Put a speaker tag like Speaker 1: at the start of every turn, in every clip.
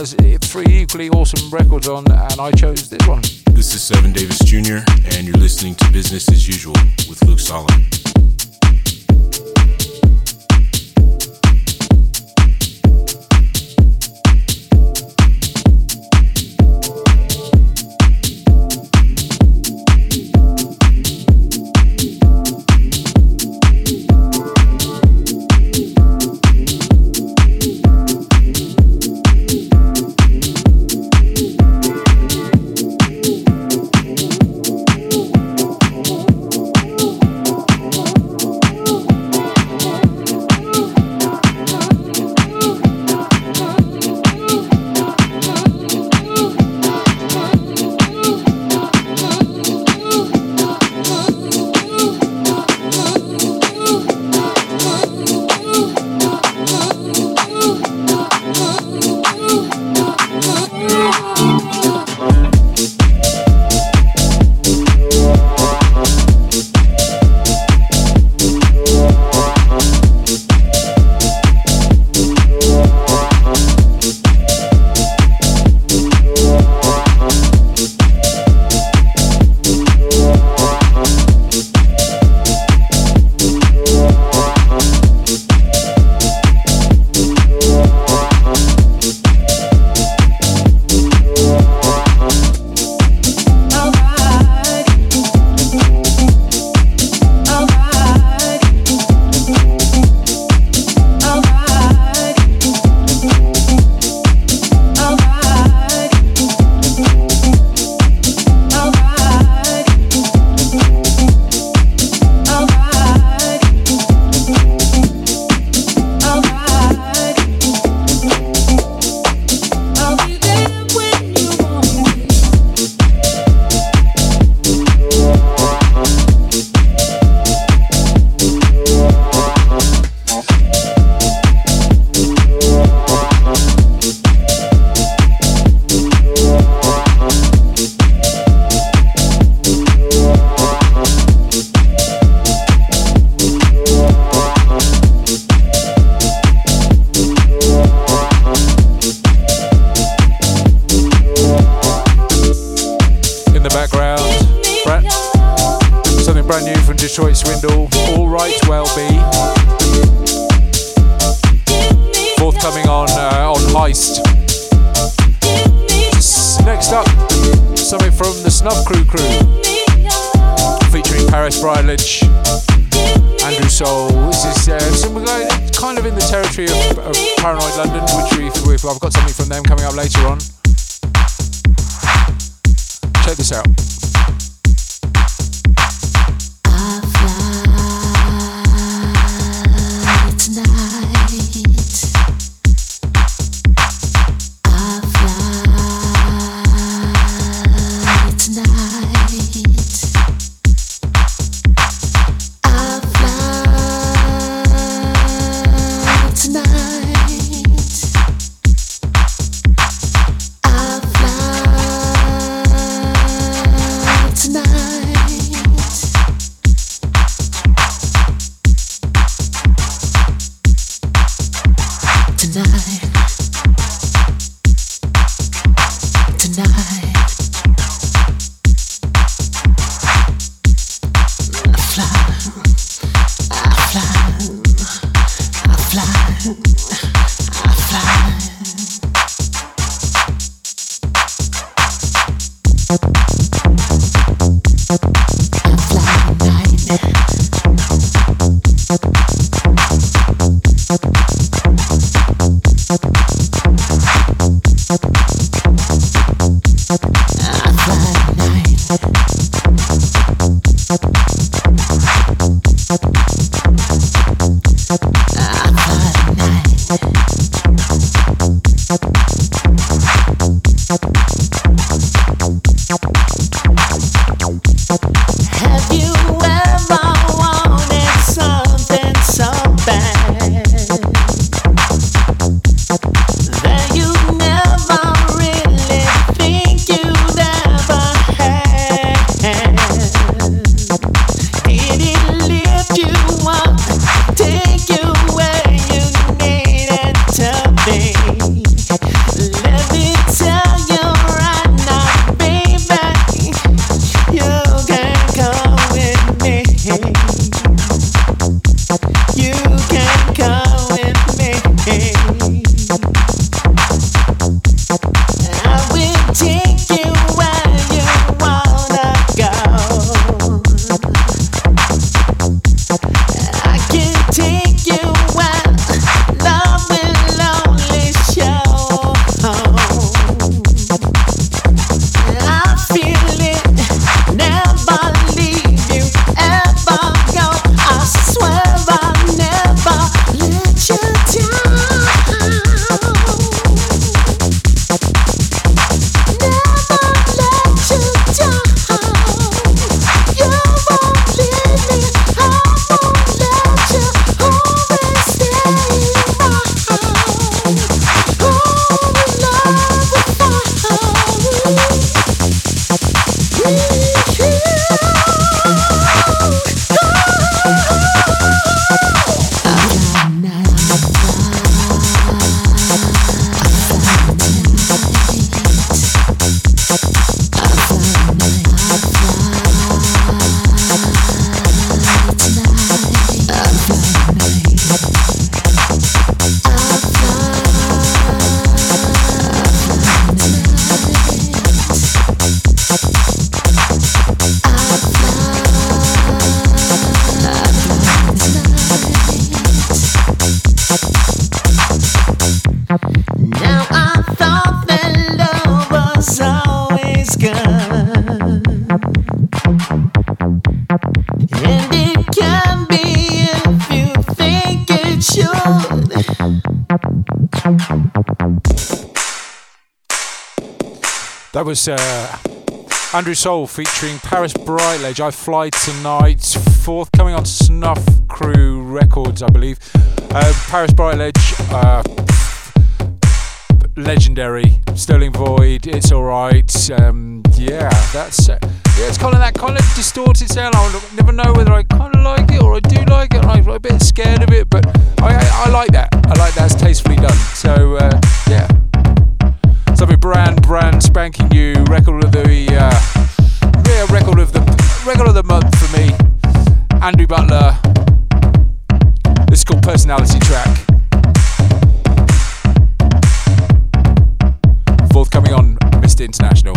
Speaker 1: has three equally awesome records on, and I chose this one. This is Seven Davis Jr., and you're listening to Business as Usual with Luke Solomon. single, All Right Well Be. Forthcoming on, uh, on Heist. Next up, something from the Snuff Crew Crew. Featuring Paris Brightledge, Andrew Soul. This is uh, some, uh, kind of in the territory of, of Paranoid London,
Speaker 2: which we, we, I've got something from them coming up later on. Check this out.
Speaker 1: That was uh, Andrew Soul featuring Paris Brightledge. I Fly Tonight, forthcoming on Snuff Crew Records, I believe. Uh, Paris Brightledge, uh, legendary. Sterling Void, it's alright. Um, yeah, that's uh, yeah, it's kind of that kind of distorted sound. I never know whether I kind of like it or I do like it, I'm a bit scared of it, but I, I, I like that. I like that. It's tastefully done. So uh, yeah something brand, brand spanking new record of the uh, yeah, record of the record of the month for me. Andrew Butler. This is called Personality Track. Forthcoming on Mr. International.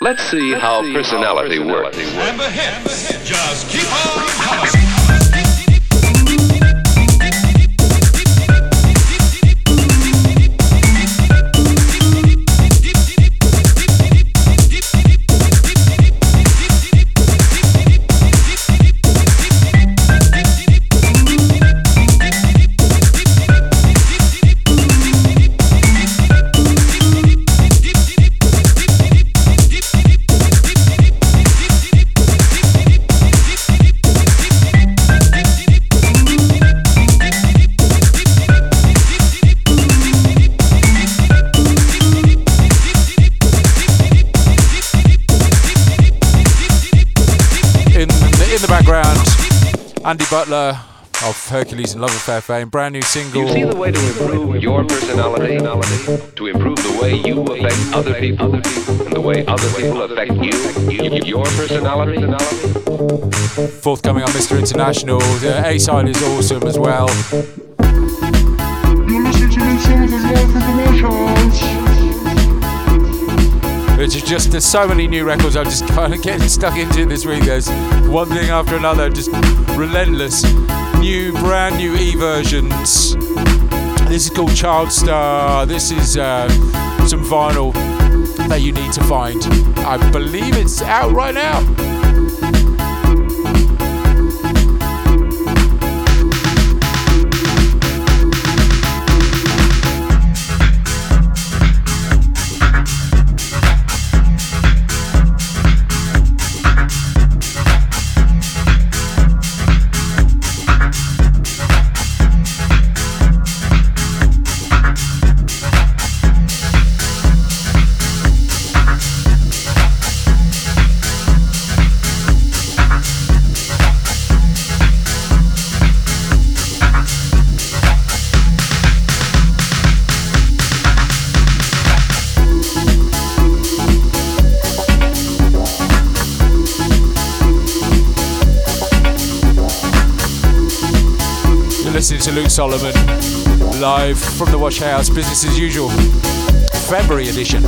Speaker 3: Let's see how personality works.
Speaker 4: And the hits just keep on
Speaker 1: Butler of Hercules and Love Affair fame, brand new single.
Speaker 3: You see the way to improve your personality, to improve the way you affect other people, and the way other people affect you, your personality.
Speaker 1: Forthcoming on Mr. International, the A side is awesome as well. Which is just there's so many new records I'm just kind of getting stuck into this week. There's one thing after another, just relentless, new, brand new E versions. This is called Child Star. This is uh, some vinyl that you need to find. I believe it's out right now. Luke Solomon live from the Wash House, business as usual, February edition.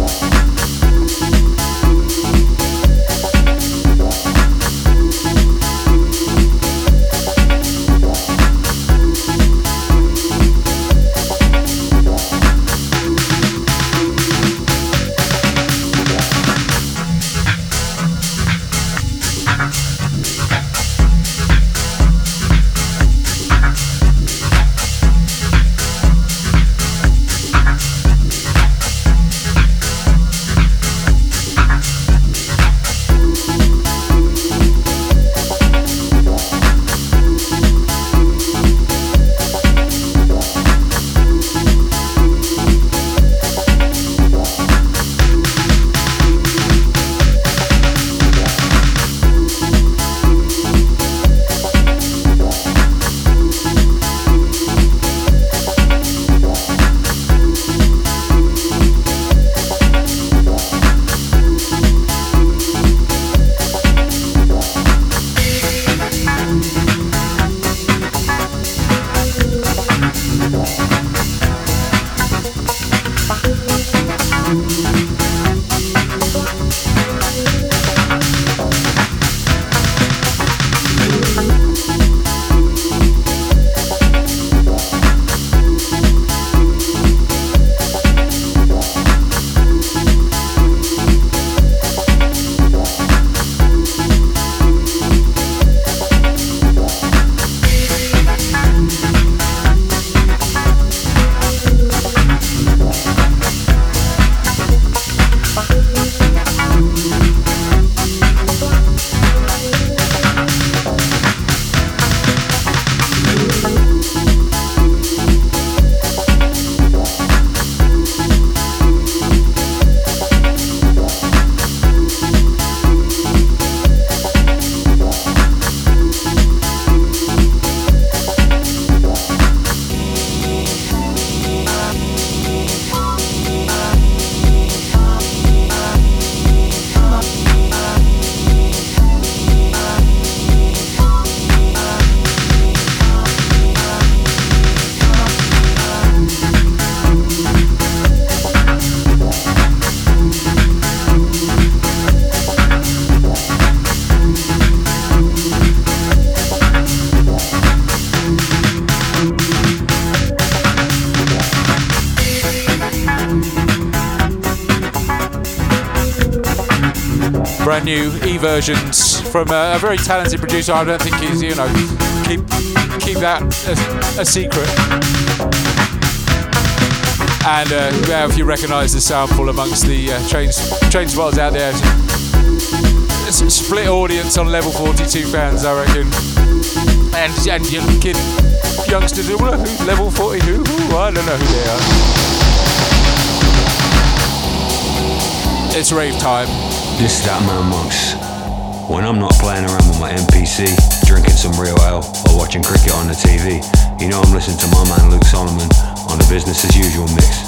Speaker 1: Versions from a, a, very talented producer. I don't think he's, you know, keep keep that a, a secret. And uh, yeah, if you recognise the sample amongst the uh, trains train spotters out there, it's a split audience on level 42 fans, I reckon. And and you kid youngsters, level 40 who? I don't know who they are. It's rave time.
Speaker 5: This is that man Monks. When I'm not playing around with my MPC, drinking some real ale, or watching cricket on the TV, you know I'm listening to my man Luke Solomon on the business as usual mix.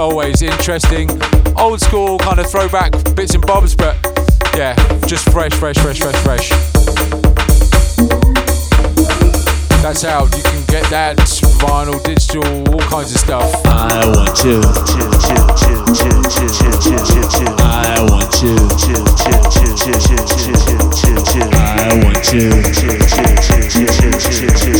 Speaker 1: Always interesting. Old school kind of throwback bits and bobs, but yeah, just fresh, fresh, fresh, fresh, fresh. That's out. You can get that vinyl, digital, all kinds of stuff.
Speaker 6: I want you. I want you. I want you. I want you.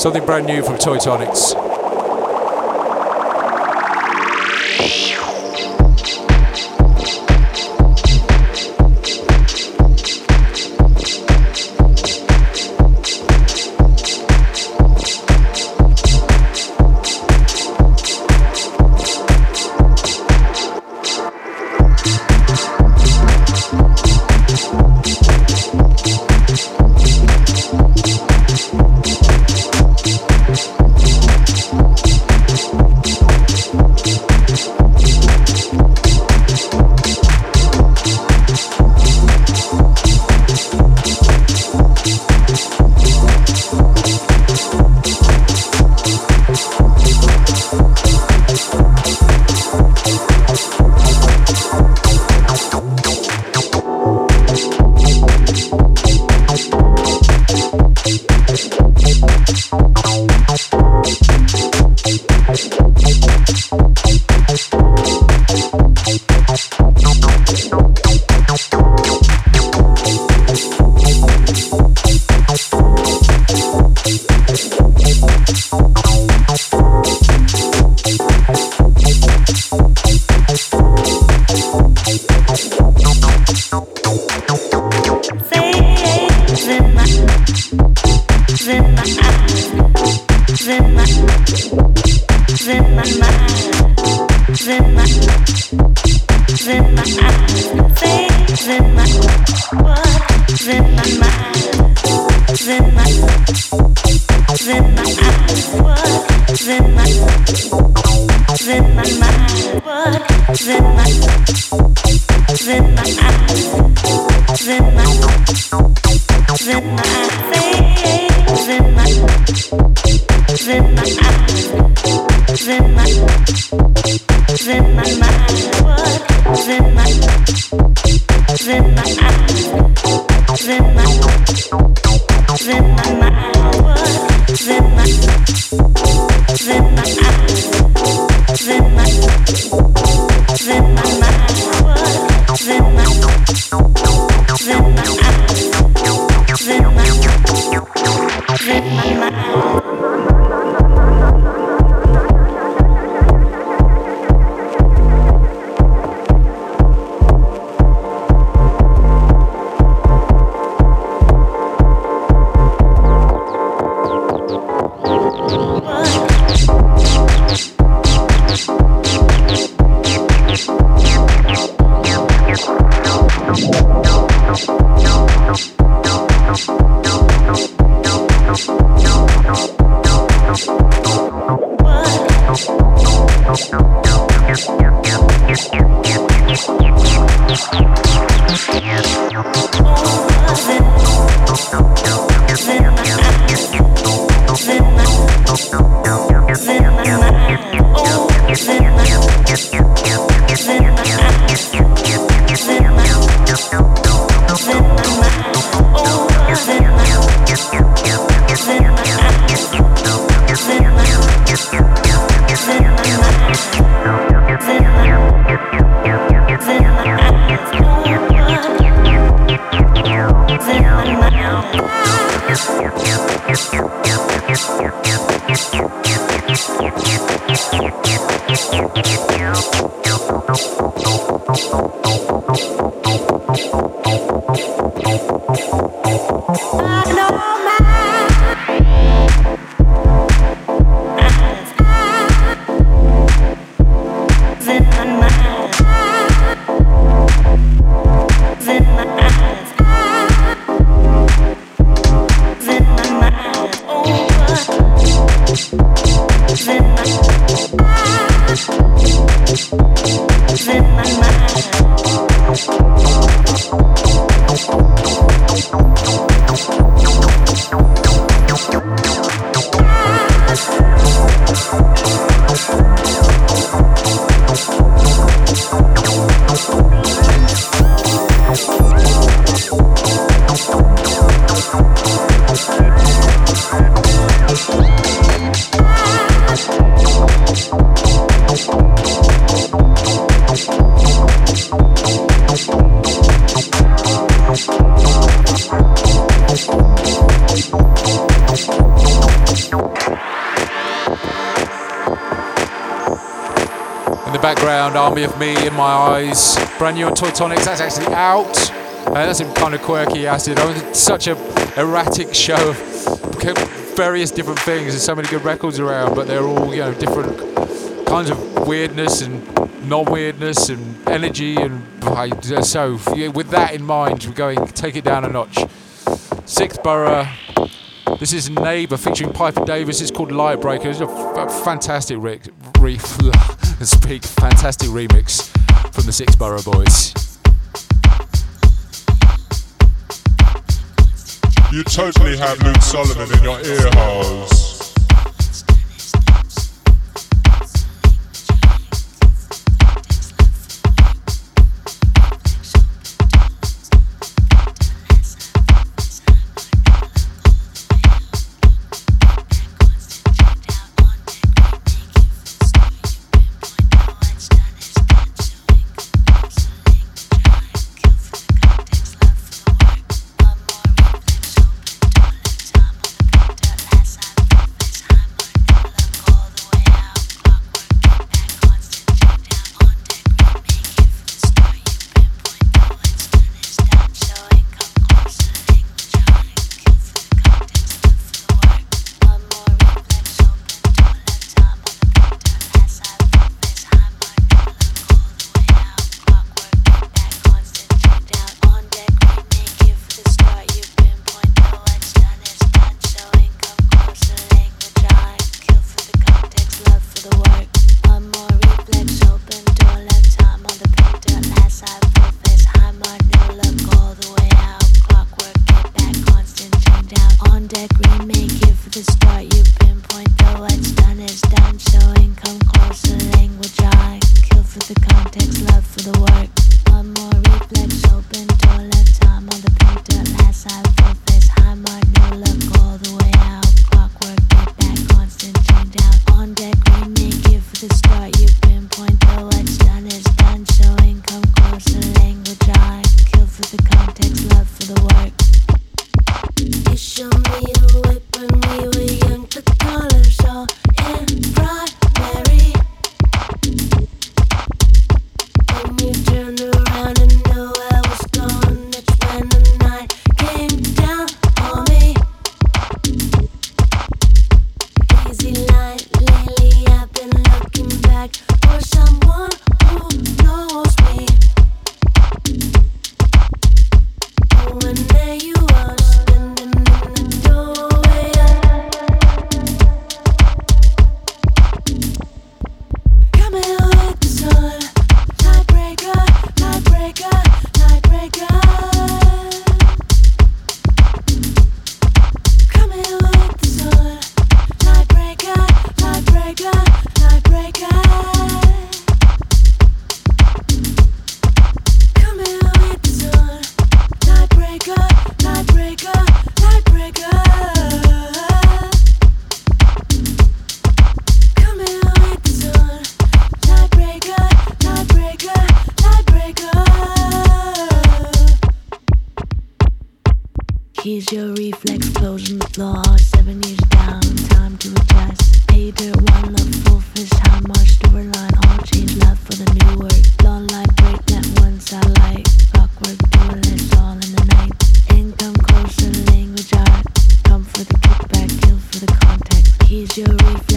Speaker 1: Something brand new from Toy Tonics. Army brand new on Toy Tonics. That's actually out. Uh, that's some kind of quirky acid. I mean, such a erratic show of various different things. There's so many good records around, but they're all you know different kinds of weirdness and non-weirdness and energy and so with that in mind, we're going take it down a notch. Sixth Borough. This is Neighbour featuring Piper Davis. It's called Nightbreaker. It's a, fantastic riff. and speak. Fantastic remix from the Six Borough Boys.
Speaker 7: You totally have Luke Solomon in your ear holes.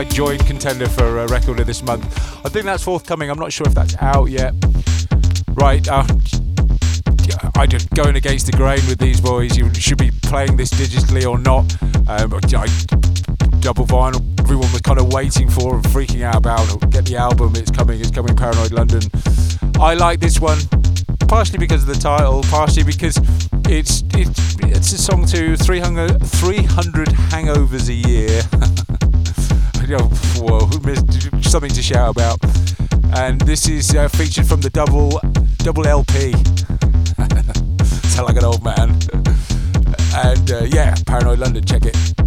Speaker 1: my joint contender for a record of this month. I think that's forthcoming. I'm not sure if that's out yet. Right, uh, I just going against the grain with these boys. You should be playing this digitally or not. Um, I, double vinyl. Everyone was kind of waiting for and freaking out about. Get the album. It's coming. It's coming. Paranoid London. I like this one, partially because of the title, partially because it's it's it's a song to 300, 300 hangovers a year. something to shout about. And this is uh, featured from the double double LP. Sound like an old man. and uh, yeah, Paranoid London, check it.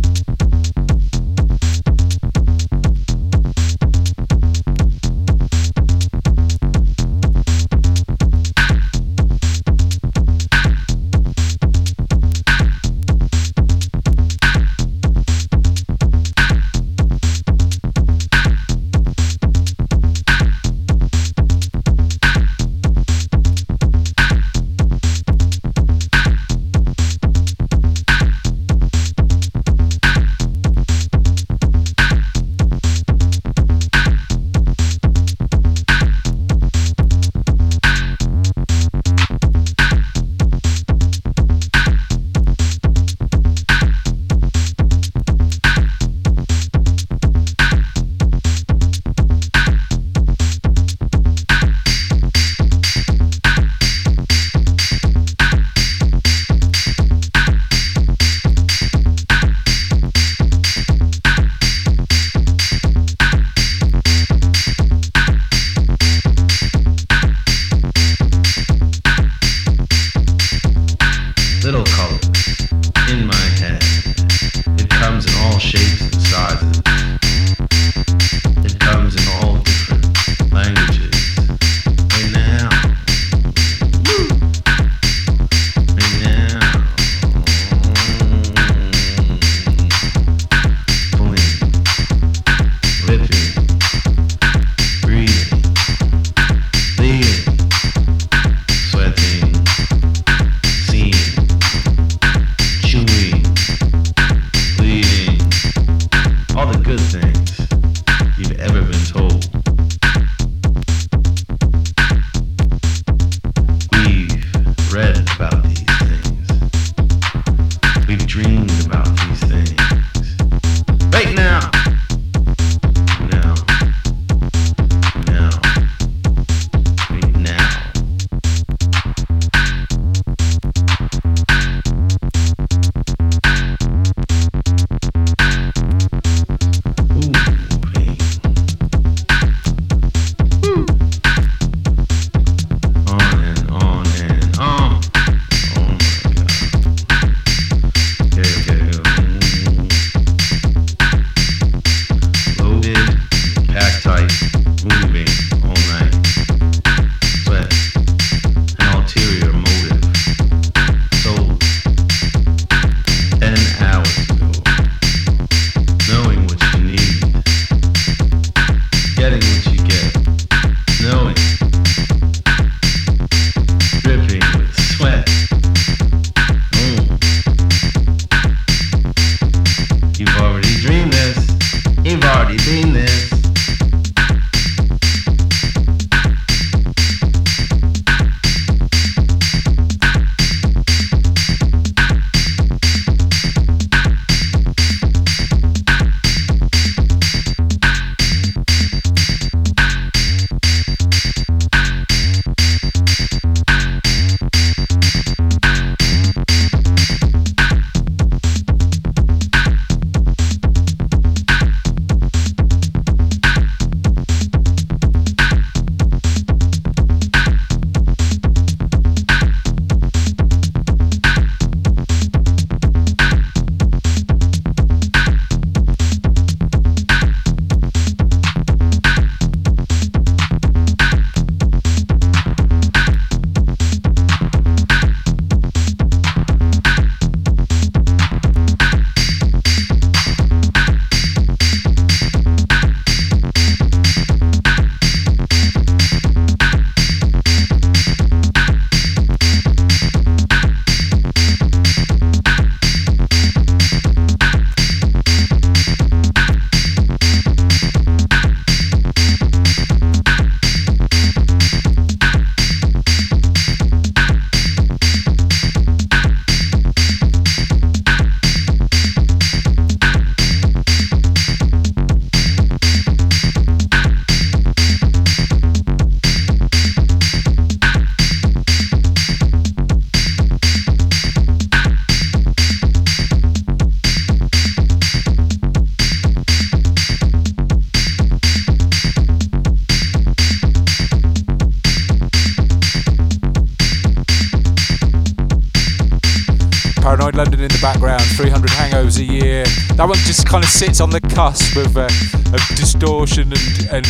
Speaker 1: That one just kind of sits on the cusp of, uh, of distortion and, and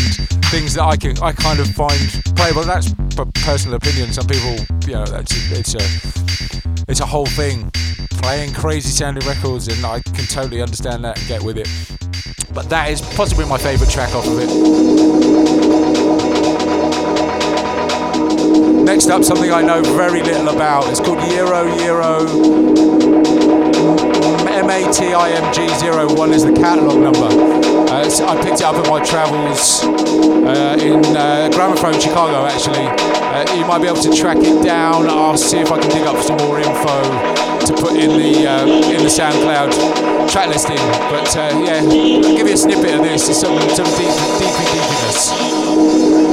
Speaker 1: things that I can I kind of find playable. That's personal opinion. Some people, you know, it's a it's a whole thing. Playing crazy sounding records, and I can totally understand that and get with it. But that is possibly my favourite track off of it. Next up, something I know very little about. It's called EROW EROW MATIMG01 is the catalogue number. Uh, I picked it up at my travels uh, in uh, Gramophone, Chicago, actually. Uh, you might be able to track it down. I'll see if I can dig up some more info to put in the uh, in the SoundCloud track listing. But uh, yeah, I'll give you a snippet of this. It's some, some deep, deep, deepness.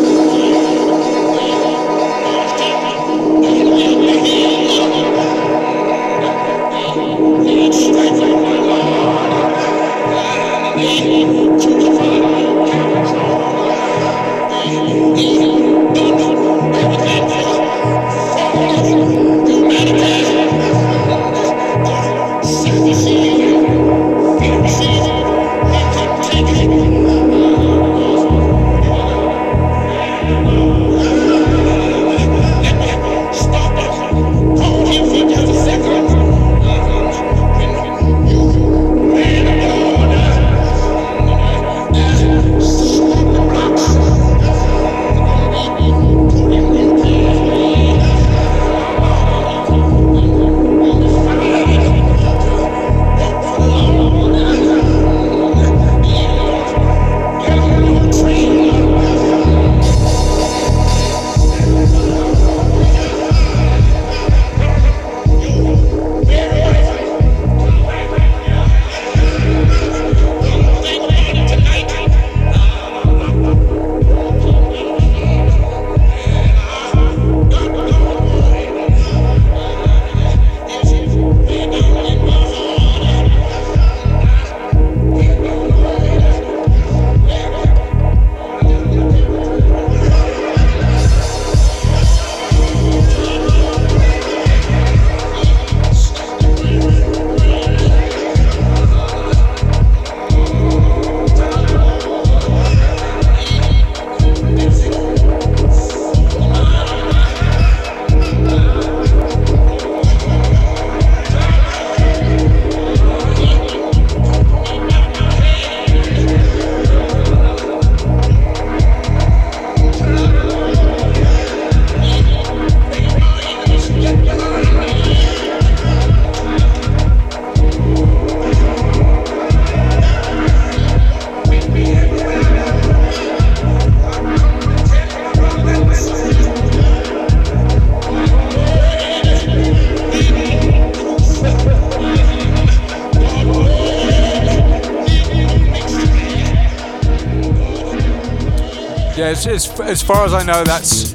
Speaker 1: As, as, as far as I know, that's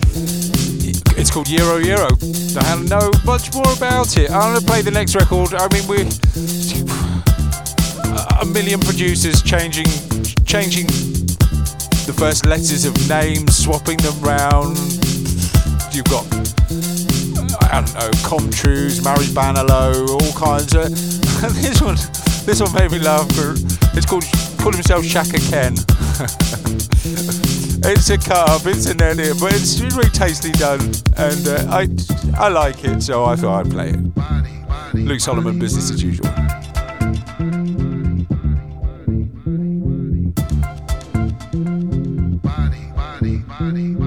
Speaker 1: it's called EROW EROW. I don't know much more about it. I'm gonna play the next record. I mean, we a million producers changing changing the first letters of names, swapping them round. You've got I don't know, Comtrues, Maris Banalo, all kinds of. this one, this one made me laugh. It's called called himself Chaka Kenn. It's a carb, it's an edit, but it's really tasty done, and uh, I, I like it, so I thought I'd play it. Luke Solomon, business as usual. Body, body, body.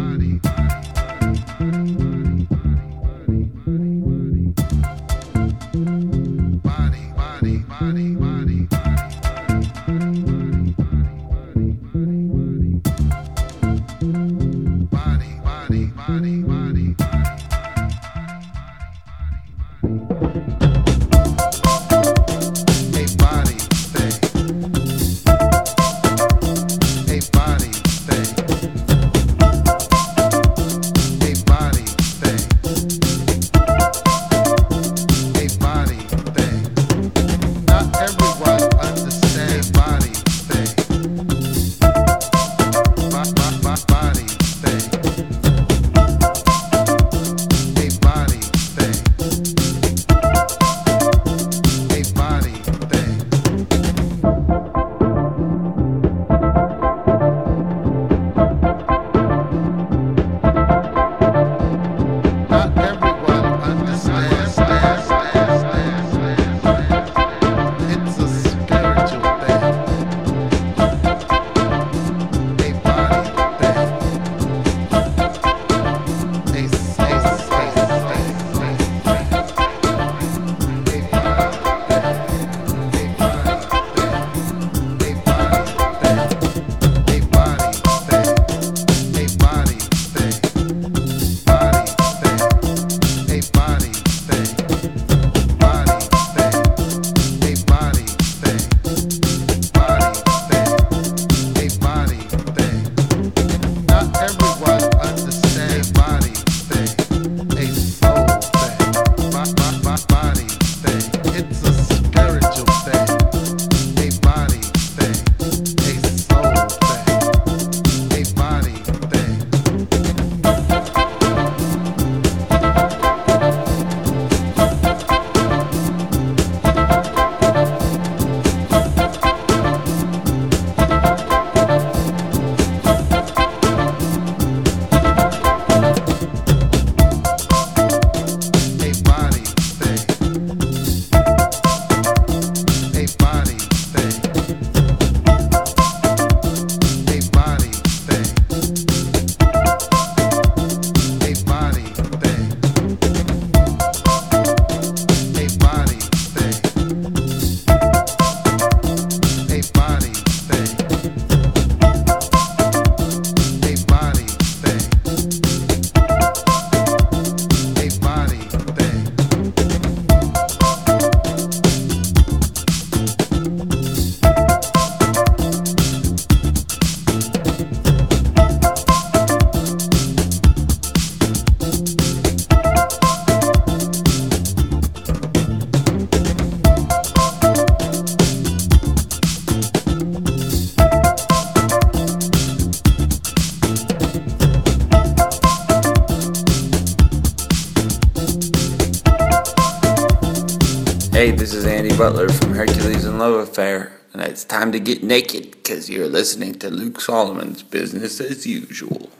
Speaker 8: Butler from Hercules and Love Affair, and it's time to get naked because you're listening to Luke Solomon's Business as Usual.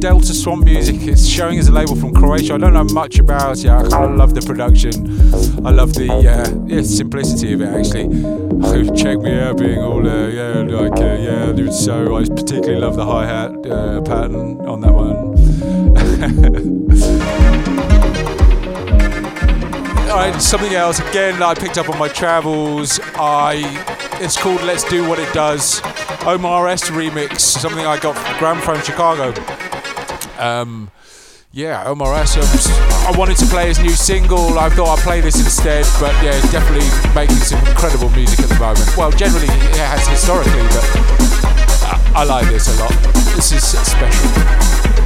Speaker 1: Delta Swan Music. It's showing as a label from Croatia. I don't know much about it. I kind of love the production. I love the uh, yeah, simplicity of it actually. Check me out being all uh, yeah like uh, yeah. So I particularly love the hi hat uh, pattern on that one. all right, something else again I picked up on my travels. I it's called Let's Do What It Does. Omar S remix, something I got from Gramophone Chicago. Um, yeah, Omar S. I wanted to play his new single. I thought I'd play this instead, but yeah, he's definitely making some incredible music at the moment. Well, generally it has historically, but I, I like this a lot. This is special.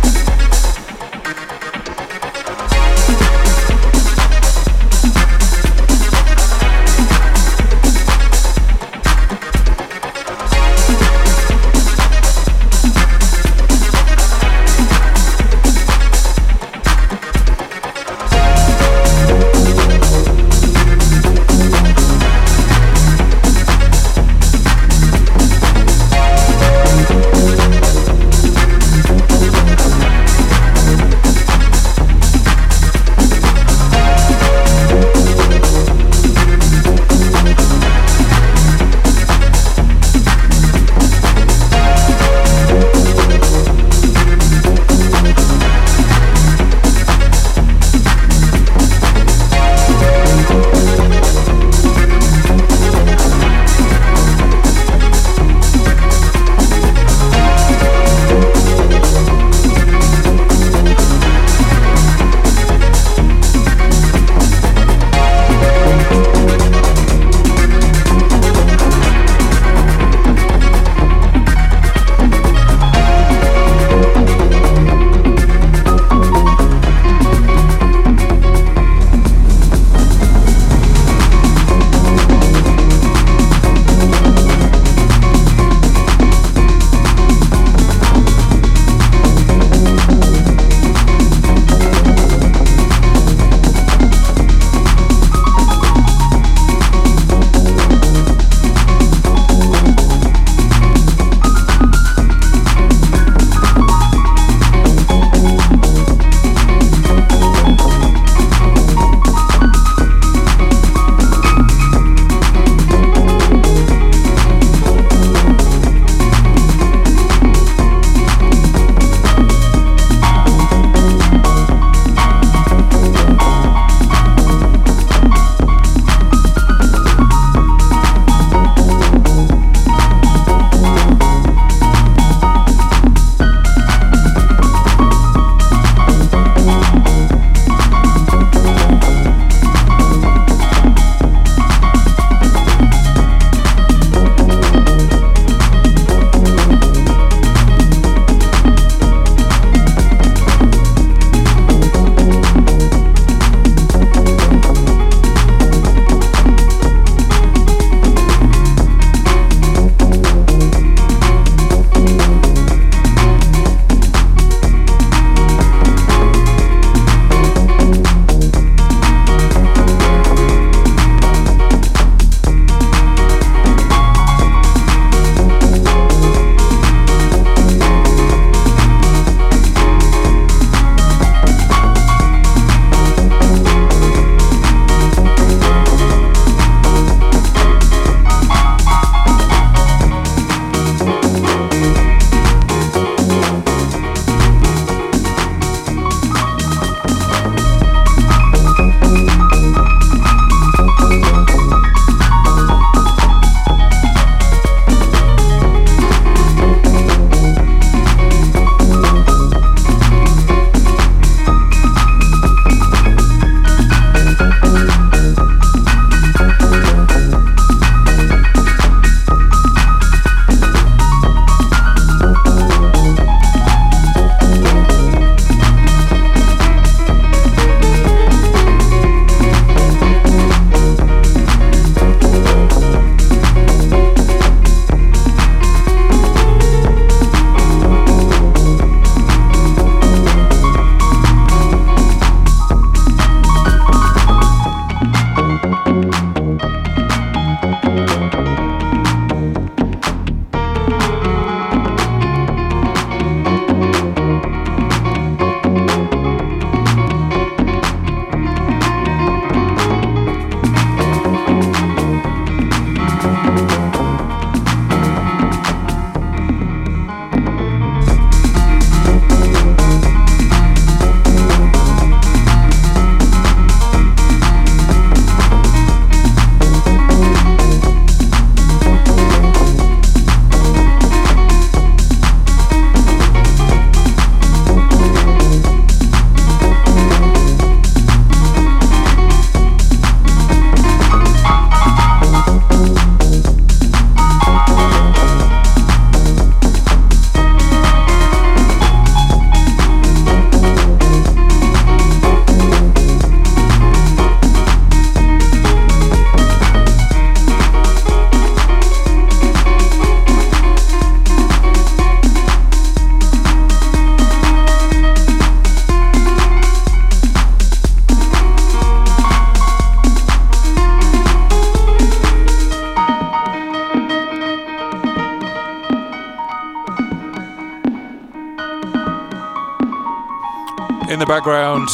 Speaker 1: The background.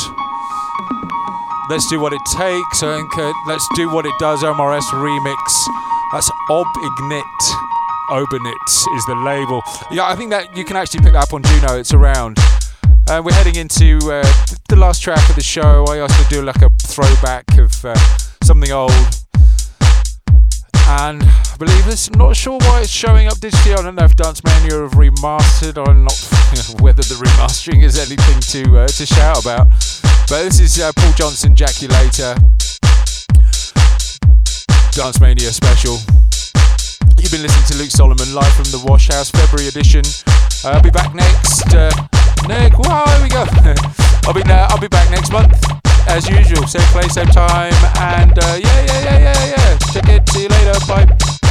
Speaker 1: Let's do what it takes. I think, uh, let's do what it does. Omar S remix. That's Ob Ignitt. Obinit is the label. Yeah, I think that you can actually pick that up on Juno. It's around. Uh, we're heading into uh, the last track of the show. I asked to do like a throwback of uh, something old. And I believe this, not sure why it's showing up digitally. I don't know if Dance Mania have remastered or not, whether the remastering is anything to uh, to shout about. But this is uh, Paul Johnson, Jaculator, Dance Mania special. You've been listening to Luke Solomon live from the Wash House February edition. Uh, I'll be back next. Uh, Nick, wow, here we go. I'll be uh, I'll be back next month as usual. Same place, same time, and uh, yeah, yeah, yeah, yeah, yeah. Check it. See you later. Bye.